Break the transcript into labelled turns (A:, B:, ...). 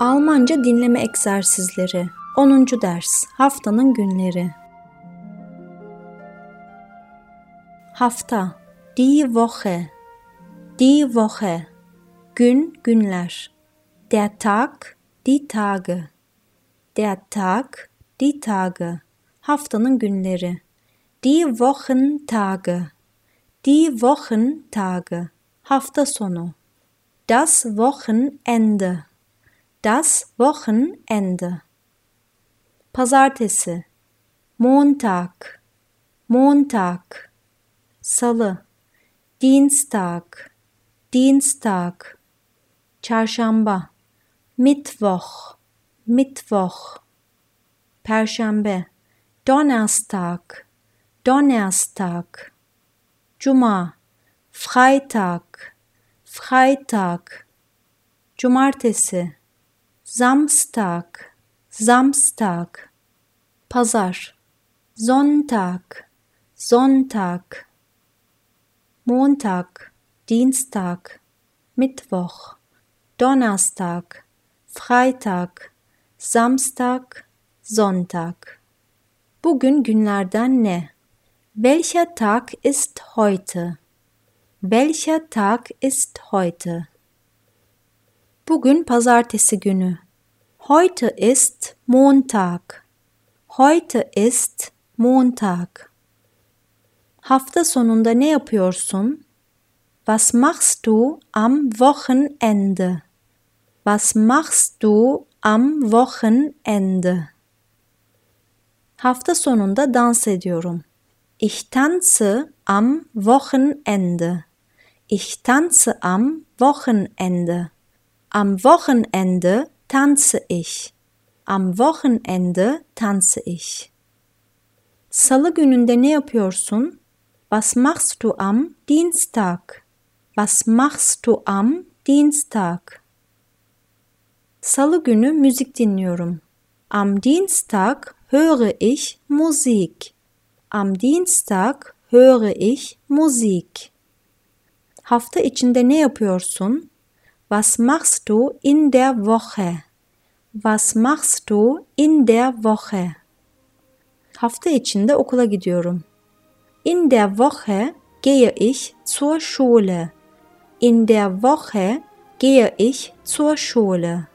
A: Almanca dinleme egzersizleri 10. ders Haftanın günleri. Hafta Die Woche. Die Woche Gün günler. Der Tag Die Tage. Der Tag Die Tage Haftanın günleri. Die Wochentage Die Wochentage Hafta sonu. Das Wochenende Das Wochenende. Pazartesi. Montag. Montag. Salı. Dienstag. Dienstag. Çarşamba. Mittwoch. Mittwoch. Perşembe. Donnerstag. Donnerstag. Cuma. Freitag. Freitag. Cumartesi. Samstag, Samstag, Pazar, Sonntag, Sonntag, Montag, Dienstag, Mittwoch, Donnerstag, Freitag, Samstag, Sonntag. Bugün günlerden ne? Welcher Tag ist heute? Welcher Tag ist heute? Bugün pazartesi günü. Heute ist Montag. Heute ist Montag. Hafta sonunda ne yapıyorsun? Was machst du am Wochenende? Was machst du am Wochenende? Hafta sonunda dans ediyorum. Ich tanze am Wochenende. Ich tanze am Wochenende. Am Wochenende tanze ich. Am Wochenende tanze ich. Salı gününde ne yapıyorsun? Was machst du am Dienstag? Was machst du am Dienstag? Salı günü müzik dinliyorum. Am Dienstag höre ich Musik. Am Dienstag höre ich Musik. Hafta içinde ne yapıyorsun? Was machst du in der Woche? Was machst du in der Woche? Hafta içinde okula gidiyorum. In der Woche gehe ich zur Schule. In der Woche gehe ich zur Schule.